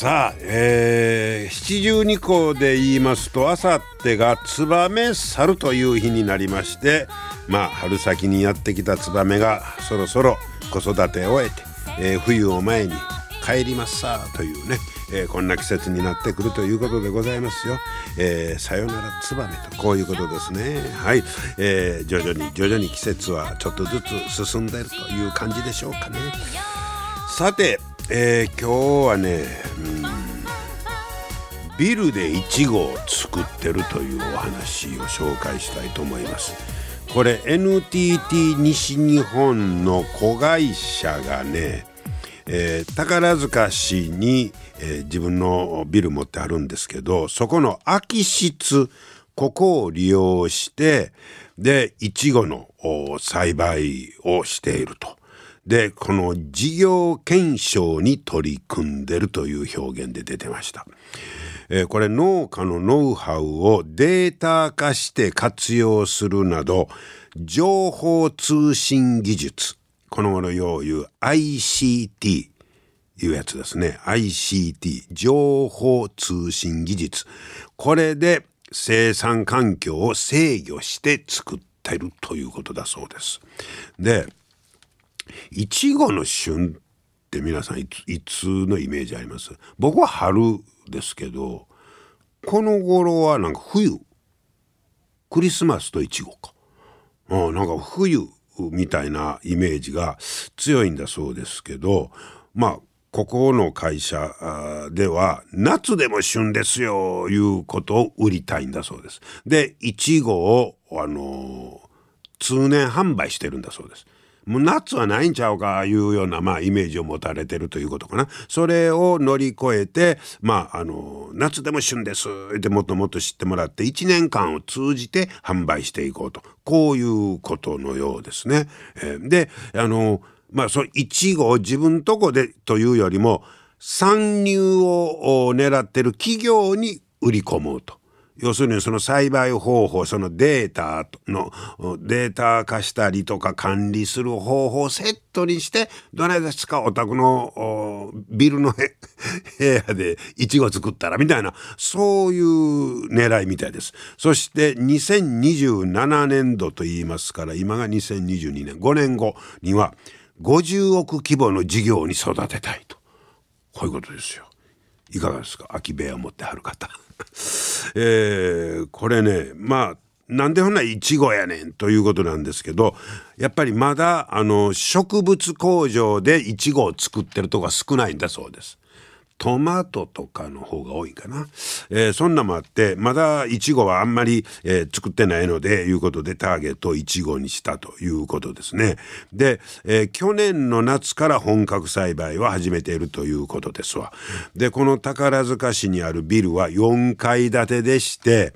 さあ、えー、七十二校で言いますとあさってが燕去るという日になりましてまあ春先にやってきた燕がそろそろ子育てを終えて、えー、冬を前に帰りますさというね、えー、こんな季節になってくるということでございますよ。えー、さよならツバメとこういうことですね。はい、えー、徐々に徐々に季節はちょっとずつ進んでいるという感じでしょうかね。さて、えー、今日はね、うん、ビルでイチゴを作ってるというお話を紹介したいと思います。これ NTT 西日本の子会社がねえー、宝塚市に、えー、自分のビル持ってあるんですけどそこの空き室ここを利用してでいちごの栽培をしていると。でこの事業検証に取り組んでるという表現で出てました。えー、これ農家のノウハウをデータ化して活用するなど情報通信技術。この頃よう言う ICT いうやつですね。ICT 情報通信技術。これで生産環境を制御して作ってるということだそうです。でいちごの旬って皆さんいついつのイメージあります？僕は春ですけどこの頃はなんか冬クリスマスといちごか。うん、なんか冬みたいなイメージが強いんだそうですけどまあここの会社では夏でも旬ですよいうことを売りたいんだそうです。でいちごをあの通年販売してるんだそうです。もう夏はないんちゃうかいうような、まあ、イメージを持たれてるということかなそれを乗り越えて、まあ、あの夏でも旬ですってもっともっと知ってもらって1年間を通じて販売していこうとこういうことのようですね。えー、であのまあそいちご自分とこでというよりも参入を狙ってる企業に売り込もうと。要するにその栽培方法そのデータのデータ化したりとか管理する方法をセットにしてどないですかお宅のビルの 部屋でいちご作ったらみたいなそういう狙いみたいです。そして2027年度と言いますから今が2022年5年後には50億規模の事業に育てたいとこういうことですよ。いかがですか？空き部屋持ってはる方。えー、これねまあなんでほんならいちごやねんということなんですけどやっぱりまだあの植物工場でいちごを作ってるとこが少ないんだそうです。トマトとかの方が多いかな、えー、そんなもあってまだいちごはあんまり、えー、作ってないのでいうことでターゲットをいちごにしたということですね。で、えー、去年の夏から本格栽培は始めているということですわ。でこの宝塚市にあるビルは4階建てでして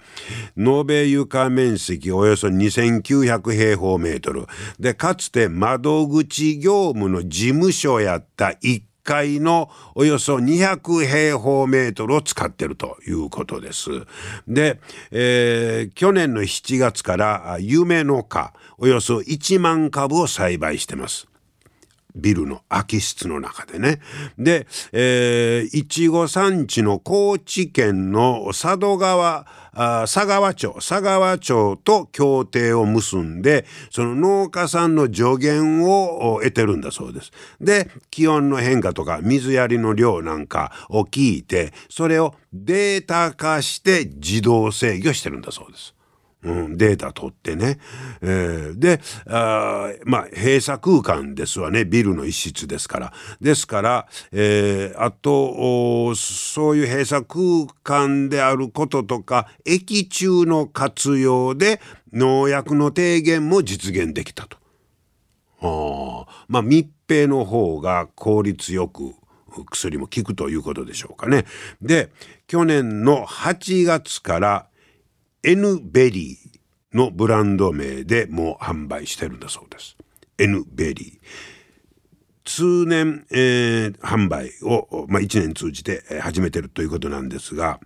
延べ床面積およそ2900平方メートル。でかつて窓口業務の事務所やった1階のおよそ200平方メートルを使ってるということです。で、えー、去年の7月から夢の花およそ1万株を栽培してます。ビルの空き室の中でね。で、えー、いちご産地の高知県の佐渡川佐川町佐川町と協定を結んでその農家さんの助言を得てるんだそうです。で気温の変化とか水やりの量なんかを聞いてそれをデータ化して自動制御してるんだそうです。うん、データ取ってね、えー、であまあ閉鎖空間ですわねビルの一室ですからですから、えー、あとそういう閉鎖空間であることとか液中の活用で農薬の低減も実現できたと。あまあ密閉の方が効率よく薬も効くということでしょうかね。で去年の8月から N ベリーのブランド名でもう販売してるんだそうです。N ベリー。通年、えー、販売を、まあ、1年通じて始めてるということなんですが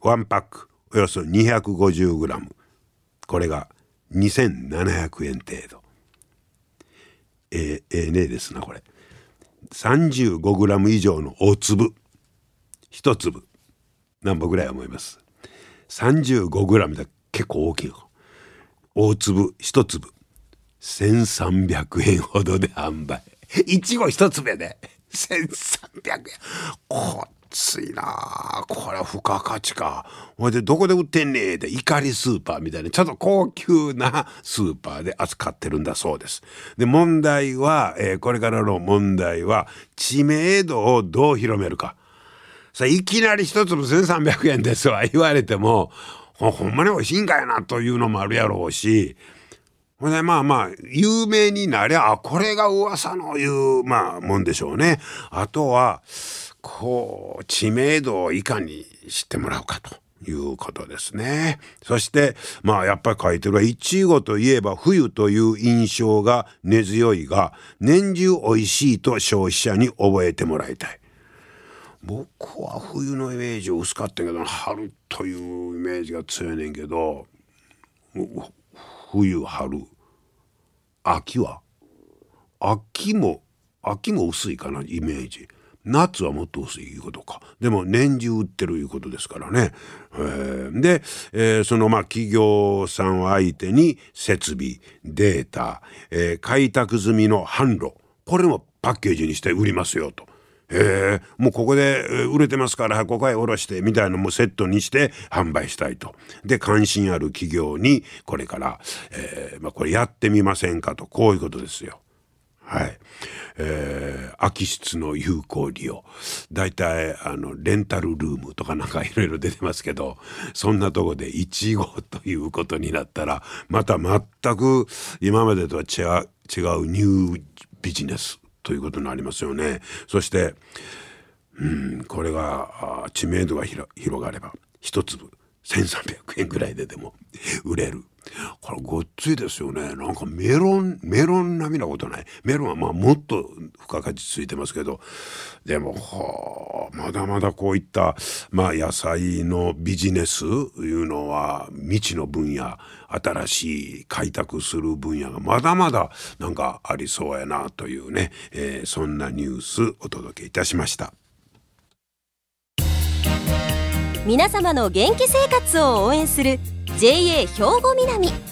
1パックおよそ 250g これが2700円程度。えー、ええ値ですなこれ。35g 以上の大粒。1粒。何本ぐらい思います？35g だ。結構大きいよ。大粒1粒。1300円ほどで販売。いちご一粒で。1300円。こっついな。これは付加価値か。ほいでどこで売ってんねえで怒りスーパーみたいな。ちょっと高級なスーパーで扱ってるんだそうです。で問題は、えー、これからの問題は知名度をどう広めるか。さいきなり一粒1300円ですわ言われてもほんまに美味しいんかいなというのもあるやろうしほんでまあまあ有名になりゃあこれが噂の言うまあもんでしょうね。あとはこう知名度をいかに知ってもらうかと。いうことですね。そしてまあやっぱり書いてるはいちごといえば冬という印象が根強いが年中美味しいと消費者に覚えてもらいたい。僕は冬のイメージ薄かったけど春というイメージが強いねんけど冬春秋は秋も秋も薄いかなイメージ。夏はもっと薄いいうことか。でも年中売ってるいうことですからね、えー、で、えー、そのまあ企業さんを相手に設備データ、えー、開拓済みの販路これもパッケージにして売りますよと。えー、もうここで売れてますからここへ下ろしてみたいなのもセットにして販売したいと。で関心ある企業にこれから、えーまあ、これやってみませんかとこういうことですよ。はい。えー、空き室の有効利用大体あのレンタルルームとかなんか いろいろ出てますけどそんなとこで1号ということになったらまた全く今までとは違うニュービジネスということになりますよね。そしてうんこれが知名度が広がれば一粒1,300円ぐらいででも売れる。これごっついですよね。なんかメロンメロン並みなことない。メロンはまあもっと付加価値ついてますけど。でもはあまだまだこういったまあ野菜のビジネスいうのは未知の分野。新しい開拓する分野がまだまだなんかありそうやなというね、えー、そんなニュースお届けいたしました。皆様の元気生活を応援する JA 兵庫南。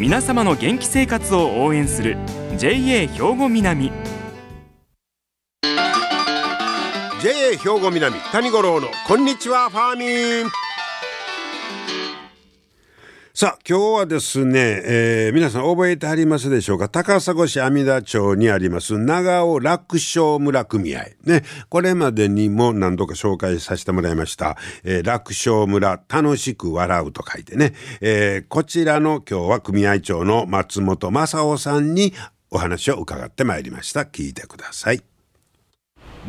皆様の元気生活を応援する JA 兵庫南。JA 兵庫南谷五郎のこんにちはファーミン。さあ今日はですね、えー、皆さん覚えてありますでしょうか？高砂市阿弥陀町にあります長尾楽勝村組合。ねこれまでにも何度か紹介させてもらいました、えー、楽勝村楽しく笑うと書いてね、えー、こちらの今日は組合長の松本正夫さんにお話を伺ってまいりました。聞いてください。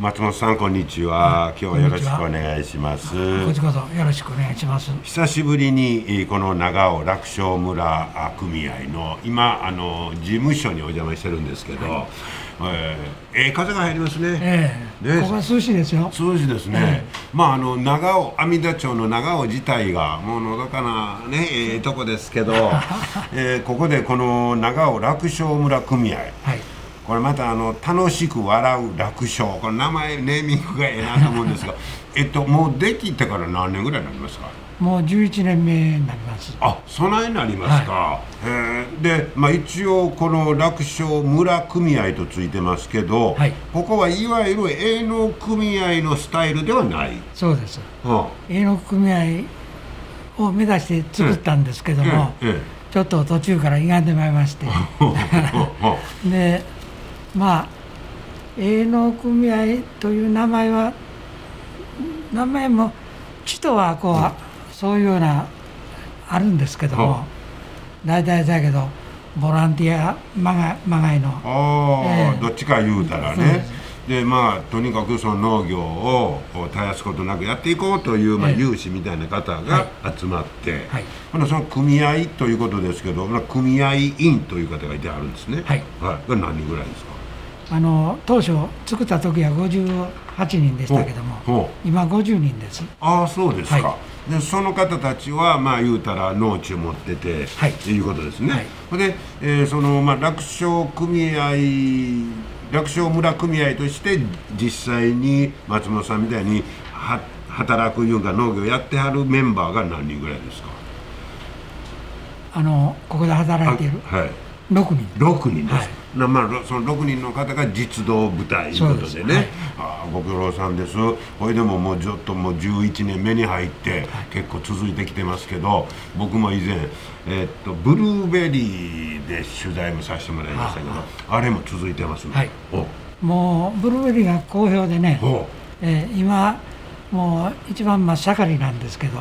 松本さんこんにちは、今日はよろしくお願いします。こちこそよろしくお願いします。久しぶりにこの長尾楽勝村組合の今あの事務所にお邪魔してるんですけど、はい。えー、えー、風が入りますね。えー、ね。ここは涼しいですよ。涼しいですね。えー、まああの長尾阿弥陀町の長尾自体がもうのどかなねえー、とこですけど、えー、ここでこの長尾楽勝村組合、はい、これまたあの楽しく笑う楽勝。これ名前ネーミングがええなと思うんですが。えっともうできてから何年ぐらいになりますか？もう11年目になります。あそないになりますか、はい、え。ー、で、まあ、一応この楽勝村組合とついてますけど、はい、ここはいわゆる営農組合のスタイルではない。そうです、はあ、営農組合を目指して作ったんですけども、えええ、ちょっと途中から歪んでまいりまして。でまあ営農組合という名前は名前も地とはこう、うんそういうようなあるんですけども大体だけどボランティアまがまがいの。あ、えー、どっちか言うたらね。でまあとにかくその農業を絶やすことなくやっていこうという、まあ、有志みたいな方が集まって、はい、その組合ということですけど、まあ、組合員という方がいてあるんですね。はい、はい、何人ぐらいですか？あの当初作った時は58人でしたけども今50人です。ああそうですか、はい。でその方たちはまあ言うたら農地を持ってて、はい、っていうことですね、はい、で、えー、そのまあ楽勝組合楽勝村組合として実際に松本さんみたいには働くいうか農業やってはるメンバーが何人ぐらいですか？あのここで働いている、はい、6人。6人です、はい。まあ、その6人の方が実動部隊ということでね、はい、あご苦労さんです。ほいでももうずっともう11年目に入って結構続いてきてますけど僕も以前、えー、っとブルーベリーで取材もさせてもらいましたけどあれも続いてます。ね、はい、もうブルーベリーが好評でね、えー、今もう一番真っ盛りなんですけど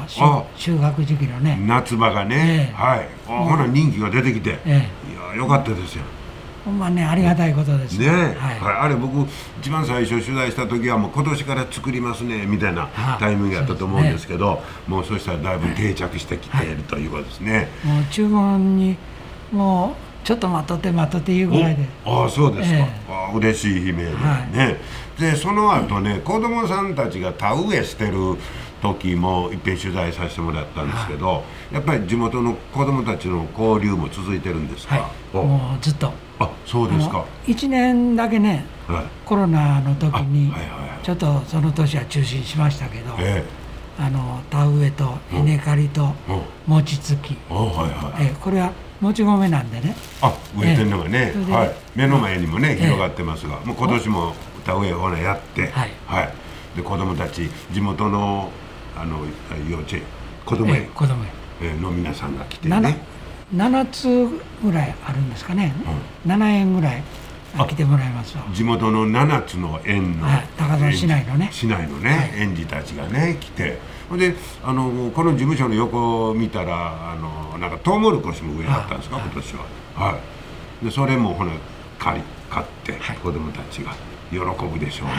収穫時期のね。夏場がね、えー、はい。あほな人気が出てきて、えー、いやよかったですよ。ほんまねありがたいことですね、はい、はい、あれ僕一番最初取材した時はもう今年から作りますねみたいなタイミングやったと思うんですけど、ね、もうそしたらだいぶ定着してきているということですね、もう注文にもうちょっと待っとって待っとっていうぐらいで。ああそうですか、えー、あ嬉しい悲鳴でね、はい、でその後ね子供さんたちが田植えしてる時もいっぺん取材させてもらったんですけど、はい、やっぱり地元の子供たちの交流も続いてるんですか、はい、もうずっと。あそうですか。1年だけね、はい、コロナの時にちょっとその年は中止しましたけど、えー、あの田植えと稲刈りと餅つき、はいはいえー、これはもち米なんでね。あ植えてるのがね、えー、はい、目の前にもね、広がってますが、もう今年も田植えをやって、はい、はい、で子供たち地元のあの幼稚園子供園、子供園。の皆さんが来てね。7つぐらいあるんですかね、うん、7円ぐらい来てもらいます地元の7つの園の、はい、高田市内のね。市内のね、はい、園児たちがね来て。であのこの事務所の横を見たらあのなんかトウモロコシも植えはったんですか今年は。はい。でそれもほな借り買って、はい、子供たちが喜ぶでしょうね。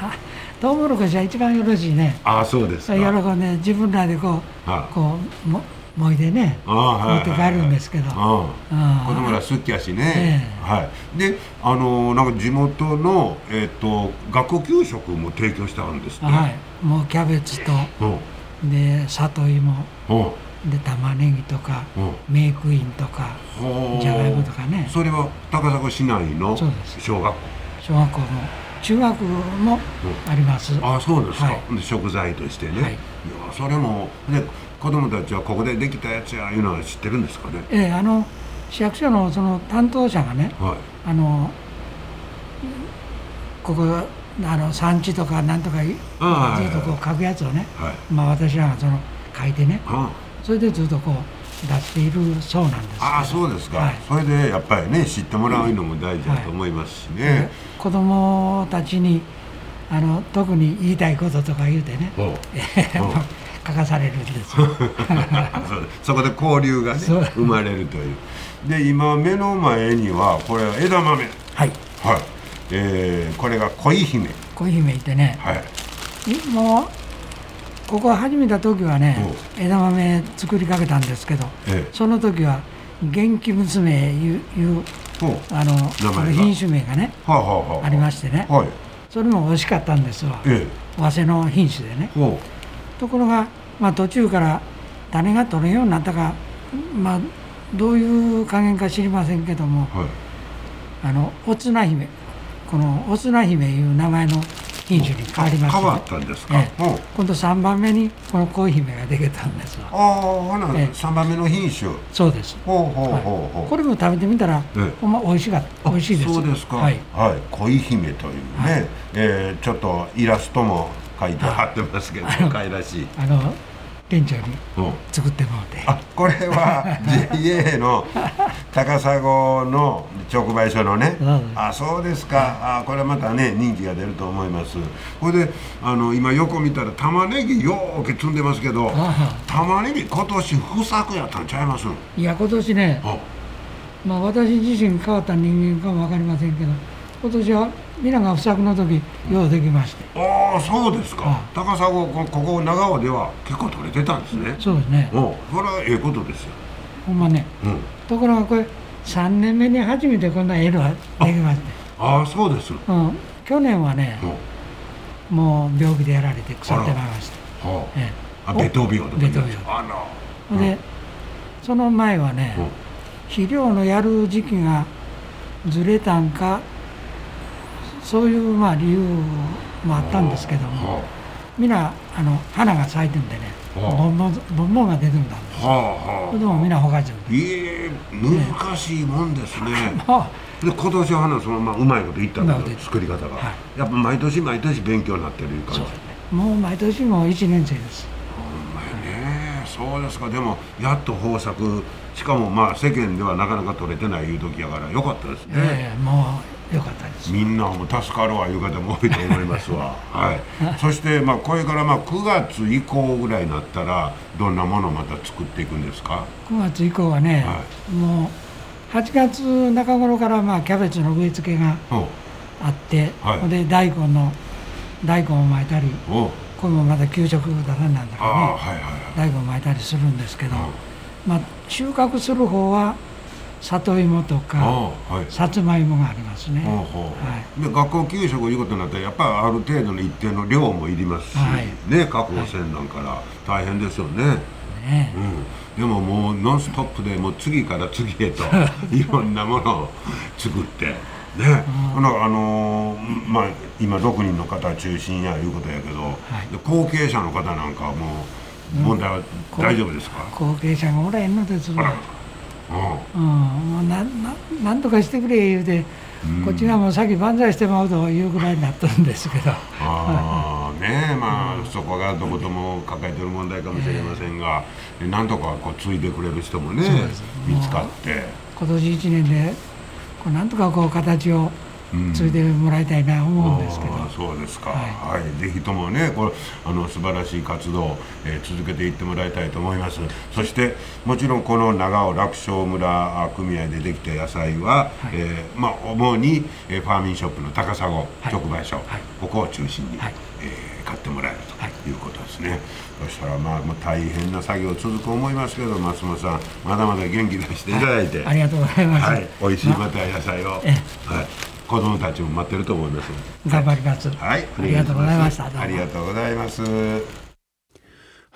トウモロコシは一番よろしいね。ああそうですか。喜んで自分らでこう、はこうも思い出ね持って帰るんですけど、子供ら好きやしね、えー、はい、であのなんか地元の、えーと、学校給食も提供してあるんですね、はい、もうキャベツと、で里芋。で玉ねぎとかメイクインとかじゃがいもとかね。それは高砂市内の小学校？小学校も中学もあります、あそうですか、はい、食材としてね、はい、いやそれもね子供たちはここでできたやつやいうのは知ってるんですかね？ええあの市役所のその担当者がね、はい、あのここあの産地とかなんとかずっとこう書くやつをね、はい、まあ私らがその書いてね、はそれでずっとこう出しているそうなんですああそうですか、はい、それでやっぱりね知ってもらうのも大事だと思いますしね、はい、子供たちにあの特に言いたいこととか言うてね、書かされるんです そこで交流がね生まれるという。で今目の前にはこれは枝豆。はい。はい。えー、これが恋姫。恋姫いてね、はい、もうここ始めた時はね枝豆作りかけたんですけど、ええ、その時は元気娘いういうあの品種名がね、はあはあ、ありましてね、はい、それも美味しかったんですわ、ええ、早生の品種でね。ところが、まあ、途中から種が取れんようになったか、まあ、どういう加減か知りませんけども、はい、あのおつな姫。このおつな姫いう名前の品種に変わりました、ね、変わったんですか、ええ、今度3番目にこの恋姫ができたんです。ああほな、ええ、3番目の品種。そうです。ほうほうほうほう、はい、これも食べてみたら、ええ、ほんま美味しかった。美味しいですそうですか。はい、はい、恋姫というね、はい、えー、ちょっとイラストも書いて貼ってますけど可愛らしい。あの店長に作ってもらって、あこれは JA の高砂の直売所のね。あそうですか。あこれまたね人気が出ると思います。これであの今横見たら玉ねぎようけ積んでますけど玉ねぎ今年不作やったんちゃいます？いや今年ねまあ私自身変わった人間かも分かりませんけど今年は皆が不作の時ようできまして。ああそうですか、高砂ここ長尾では結構取れてたんですね。そうですね。おこれはええことですよ。ほんまね、うん、ところがこれ3年目に初めてこんな絵ができまして。ああそうです、うん、去年はね、うん、もう病気でやられて腐ってまいりました、はあ。ええ、あベト病とかベト病あら、で、その前はね、肥料のやる時期がずれたんかそういうまあ理由もあったんですけども、皆あの花が咲いてんでね、ボンボンボンボンが出てんだんです、はあ、それでも皆ほかちゃうええ難しいもんですね、で今年は花そのままうまいこといったんだ作り方が、はい、やっぱ毎年毎年勉強になってるいう感じ。そう、ね、もう毎年も1年生です。そうですか。でもやっと豊作。しかもまあ世間ではなかなか取れてないいう時やからよかったですね、ええもうよかったです。みんなも助かるわいう方も多いと思いますわ。はい。そしてまあこれからまあ9月以降ぐらいになったらどんなものをまた作っていくんですか？9月以降はね、はい、もう8月中頃からまあキャベツの植え付けがあって、はい、で大根の大根を巻いたりこれもまた給食だなんだからね、はいはいはい、大根を巻いたりするんですけど、まあ収穫する方は里芋とか、はい、さつまいもがありますね、はい、で学校給食いうことになったらやっぱりある程度の一定の量もいりますし、はい、ね確保せんなんから大変ですよね。ね。うん、でももうノンストップでもう次から次へと いろんなものを作ってね、うん、あのー、まあ今6人の方中心やいうことやけど、はい、後継者の方なんかはもう問題は大丈夫ですか、後継者がおらへんのですわうん、もうなななんとかしてくれ言うて、こっちがもう先万歳してまうというぐらいになったんですけど。ああねえまあ、そこがどことも抱えてる問題かもしれませんが、えー、なんとかこう継いでくれる人もね見つかって。今年1年でこうなんとかこう形をついてもらいたいな思うんですけど、うん、そうですか、はい、はい、ぜひともねこれあの素晴らしい活動、えー、続けていってもらいたいと思います。そしてもちろんこの長尾楽勝村組合でできた野菜は、はい、えー、まあ、主に、えー、ファーミンショップの高砂直売所、はい、ここを中心に、はい、えー、買ってもらえるとい。うことですね、そしたらまあ、まあ、大変な作業続く思いますけど松本さんまだまだ元気出していただいて、ありがとうございます、はい、美味しいまた野菜を、はい子供たちも待ってると思います。頑張ります。はい、ありがとうございました。ありがとうございます。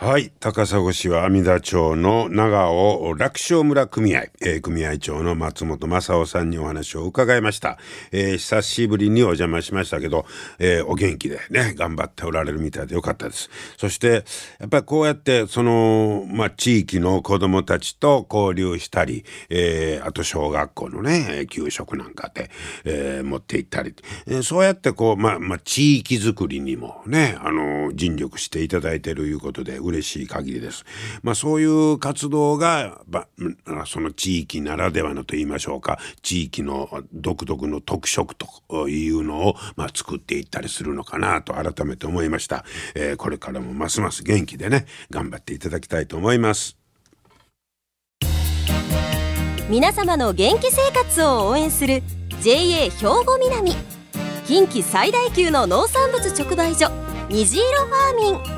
はい。高砂市は阿弥陀町の長尾楽勝村組合、えー、組合長の松本正夫さんにお話を伺いました。えー、久しぶりにお邪魔しましたけど、えー、お元気でね、頑張っておられるみたいでよかったです。そして、やっぱりこうやって、その、まあ、地域の子供たちと交流したり、え、あと小学校のね、給食なんかで、え、持って行ったり、え、そうやってこう、まあ、まあ、地域づくりにもね、あの、尽力していただいているいうことで、嬉しい限りです。まあそういう活動が、まあ、その地域ならではのと言いましょうか地域の独特の特色というのを、まあ、作っていったりするのかなと改めて思いました。えー、これからもますます元気でね頑張っていただきたいと思います。皆様の元気生活を応援する JA 兵庫南近畿最大級の農産物直売所虹色ファーミン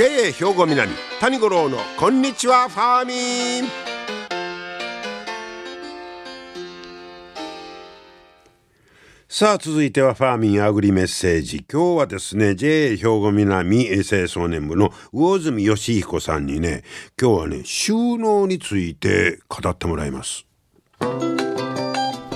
JA 兵庫南谷五郎のこんにちはファーミン。さあ続いてはファーミンアグリメッセージ。今日はですね JA 兵庫南清掃年部の魚住義彦さんにね今日はね収納について語ってもらいます。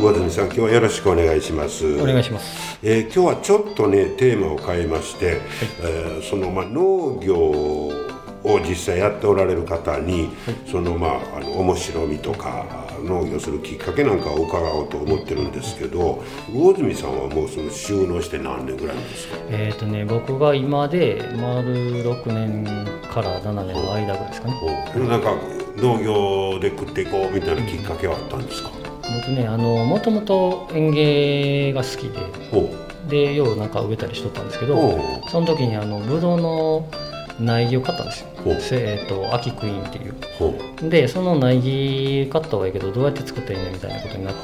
魚住さん今日はよろしくお願いします。お願いします、えー今日はちょっとねテーマを変えまして、えーそのまあ農業を実際やっておられる方に、そのまああの面白みとか農業するきっかけなんかを伺おうと思ってるんですけど魚住さんはもうその収納して何年ぐらいですか？えっ、とね僕が今で丸6年から7年の間ぐらいですかね。これなんか農業で食っていこうみたいなきっかけはあったんですか、僕ねあのもともと園芸が好きでほでようなんか植えたりしとったんですけうどほその時にあのブドウの苗木を買ったんですよ。えっ、と秋クイーンっていう。でその苗木買ったはいいけどどうやって作ったらいいねみたいなことになっ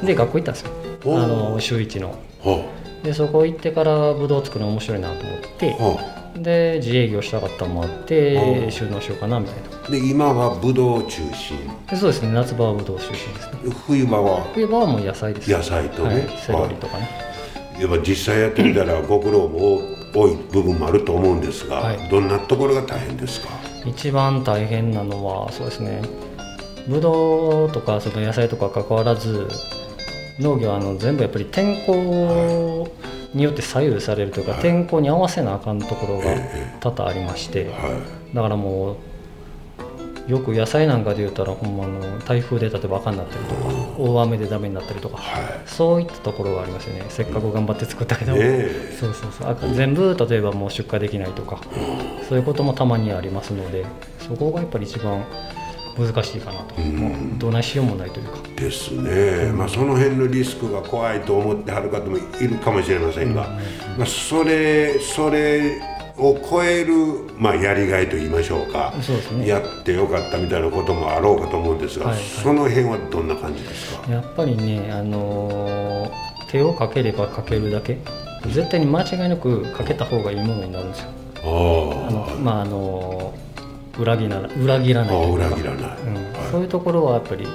てで学校行ったんですよ。あの週一の。う。ほでそこ行ってからブドウ作るの面白いなと思ってで自営業したかったのもあっおてう収納しようかなみたいな。うで今はブドウ中心。でそうですね。夏場はブドウ中心ですね。冬場は？冬場はもう野菜です野菜とね。はい、セロリとかね、やっぱ実際やってみたら ご苦労も多い部分もあると思うんですが、はい。どんなところが大変ですか？一番大変なのはそうですね。ブドウとかその野菜とか関わらず農業はあの全部やっぱり天候によって左右されるというか、天候に合わせなあかんところが多々ありまして、はだからもうよく野菜なんかで言ったらほんまあの台風で例えば赤になったりとか大雨でダメになったりとか、はそういったところがありますよね。せっかく頑張って作ったけど、ねえ。そうそうそう。あ全部例えばもう出荷できないとか、そういうこともたまにありますのでそこがやっぱり一番難しいかなと、もうどないしようもないというか。いですね、まあその辺のリスクが怖いと思ってはる方もいるかもしれませんが、まあ、それそれを超える、まあ、やりがいと言いましょうかそうですね。やってよかったみたいなこともあろうかと思うんですが、はいはい。その辺はどんな感じですか？やっぱりね、あのー手をかければかけるだけ絶対に間違いなくかけた方がいいものになるんですよ。あまああの裏切らない。裏切らあない。裏切らない、うん。はい。そういうところはやっぱり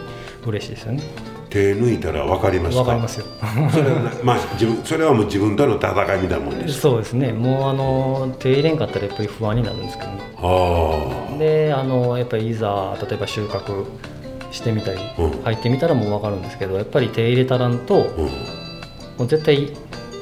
嬉しいですよね。手抜いたら分かりますか？わかりますよ。それはな まあ自分それはもう自分との戦いみたいなもんですそうですね。もうあの手入れんかったらやっぱり不安になるんですけどね。あであのやっぱりいざ例えば収穫してみたり、うん。入ってみたらもう分かるんですけどやっぱり手入れたらんとうん、う絶対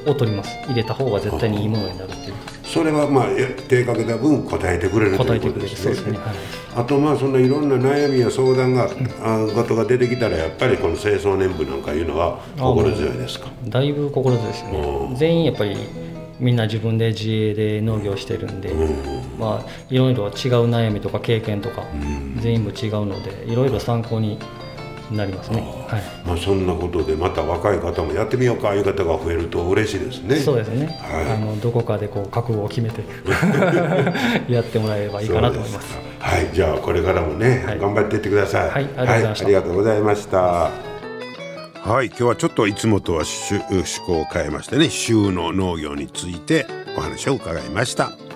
劣ります。入れた方が絶対にいいものになるっていう。それはまあや手かけた分答えてくれるという答えてくれる。ことですねそうですね、はい。あとまあそんないろんな悩みや相談が、あことが出てきたらやっぱりこの清掃年部なんかいうのは心強いですか？だいぶ心強いですようん。ね全員やっぱりみんな自分で自営で農業してるんで、まあいろいろ違う悩みとか経験とか、全員も違うのでいろいろ参考になりますね、はい。まあそんなことでまた若い方もやってみようかいう方が増えると嬉しいですね。そうですね、はい。あのどこかでこう覚悟を決めて やってもらえればいいかなと思います。はいじゃあこれからもね、はい。頑張っていってください。はいありがとうございました。はい今日はちょっといつもとは趣趣向を変えましてね収納農業についてお話を伺いました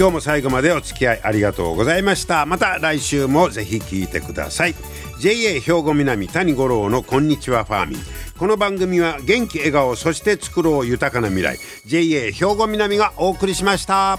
今日も最後までお付き合いありがとうございました。また来週もぜひ聞いてください。JA 兵庫南谷五郎のこんにちはファーミン。この番組は元気笑顔そして作ろう豊かな未来。JA 兵庫南がお送りしました。